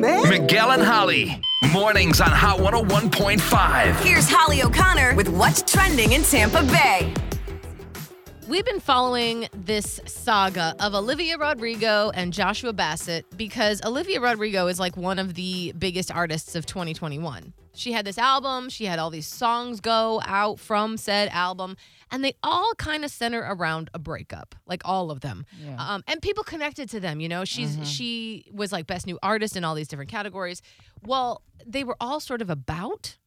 man. Miguel and Holly. Mornings on Hot 101.5. Here's Holly O'Connor with what's trending in Tampa Bay. We've been following this saga of Olivia Rodrigo and Joshua Bassett because Olivia Rodrigo is like one of the biggest artists of 2021. She had this album, she had all these songs go out from said album, and they all kind of center around a breakup, like all of them. Um, and people connected to them, you know. She's she was like best new artist in all these different categories. Well, they were all sort of about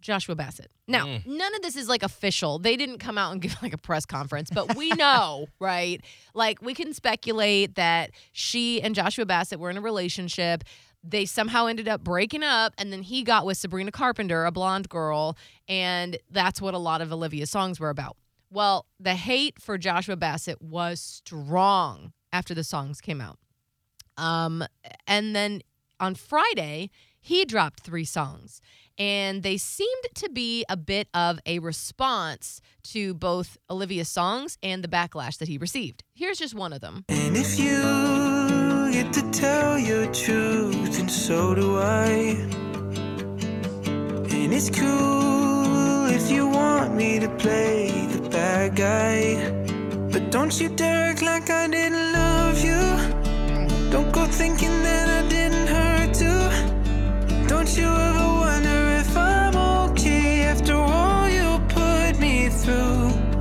Joshua Bassett. Now, none of this is like official. They didn't come out and give like a press conference, but we know, right? Like we can speculate that she and Joshua Bassett were in a relationship. They somehow ended up breaking up, and then he got with Sabrina Carpenter, a blonde girl, and that's what a lot of Olivia's songs were about. Well, the hate for Joshua Bassett was strong after the songs came out. Um, and then on Friday, he dropped three songs, and they seemed to be a bit of a response to both Olivia's songs and the backlash that he received. Here's just one of them. And if you get to tell your truth, and so do I. And it's cool if you want me to play the bad guy. But don't you dare act like I didn't love you. Don't go thinking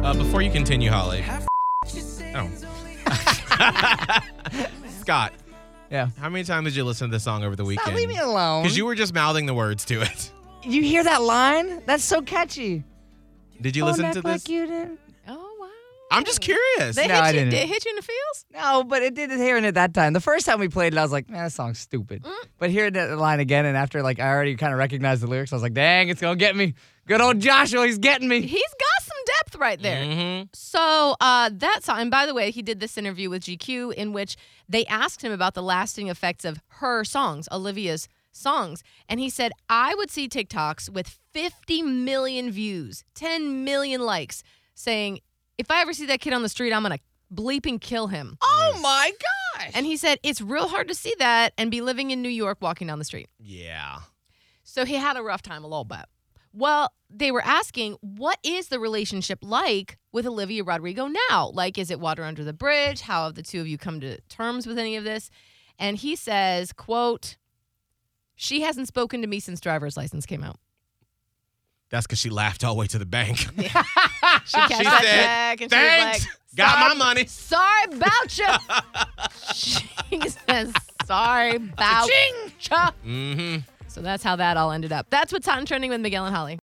Uh, before you continue, Holly. Oh. Scott, Yeah. how many times did you listen to this song over the Stop, weekend? leave me alone. Because you were just mouthing the words to it. You hear that line? That's so catchy. Did you Don't listen act to like this? you didn't. Oh wow! I'm just curious. They No, hit I you. didn't. Did it hit you in the feels? No, but it did hearing it that time. The first time we played it, I was like, man, that song's stupid. Mm. But hearing that line again, and after like I already kind of recognized the lyrics, I was like, dang, it's gonna get me. Good old Joshua, he's getting me. He's got some depth right there. hmm So uh, that song, and by the way, he did this interview with GQ in which they asked him about the lasting effects of her songs, Olivia's songs. And he said, I would see TikToks with 50 million views, 10 million likes, saying, if I ever see that kid on the street, I'm going to bleeping kill him. Oh my gosh. And he said, it's real hard to see that and be living in New York walking down the street. Yeah. So he had a rough time a little bit. Well, they were asking, what is the relationship like with Olivia Rodrigo now? Like, is it water under the bridge? How have the two of you come to terms with any of this? And he says, quote, she hasn't spoken to me since driver's license came out. That's because she laughed all the way to the bank. She cashed She that said, check and Thanks. she was like, Got my money. Sorry about you. she says, sorry about you. Mm-hmm. So that's how that all ended up. That's what's hot and trending with Miguel and Holly.